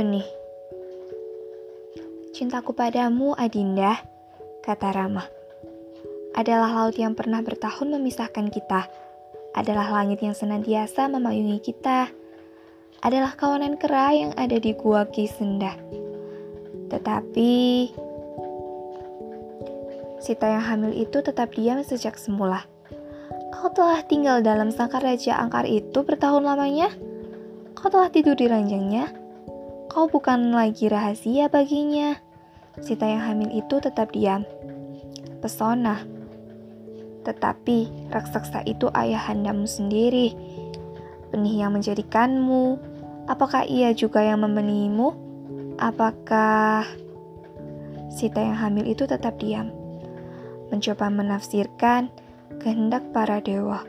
benih. Cintaku padamu, Adinda, kata Rama. Adalah laut yang pernah bertahun memisahkan kita. Adalah langit yang senantiasa memayungi kita. Adalah kawanan kera yang ada di gua Kisenda. Tetapi Sita yang hamil itu tetap diam sejak semula. Kau telah tinggal dalam sangkar raja angkar itu bertahun lamanya? Kau telah tidur di ranjangnya? Kau bukan lagi rahasia baginya. Sita yang hamil itu tetap diam. Pesona. Tetapi raksasa itu ayahandamu sendiri. Benih yang menjadikanmu. Apakah ia juga yang membenihimu? Apakah Sita yang hamil itu tetap diam? Mencoba menafsirkan kehendak para dewa.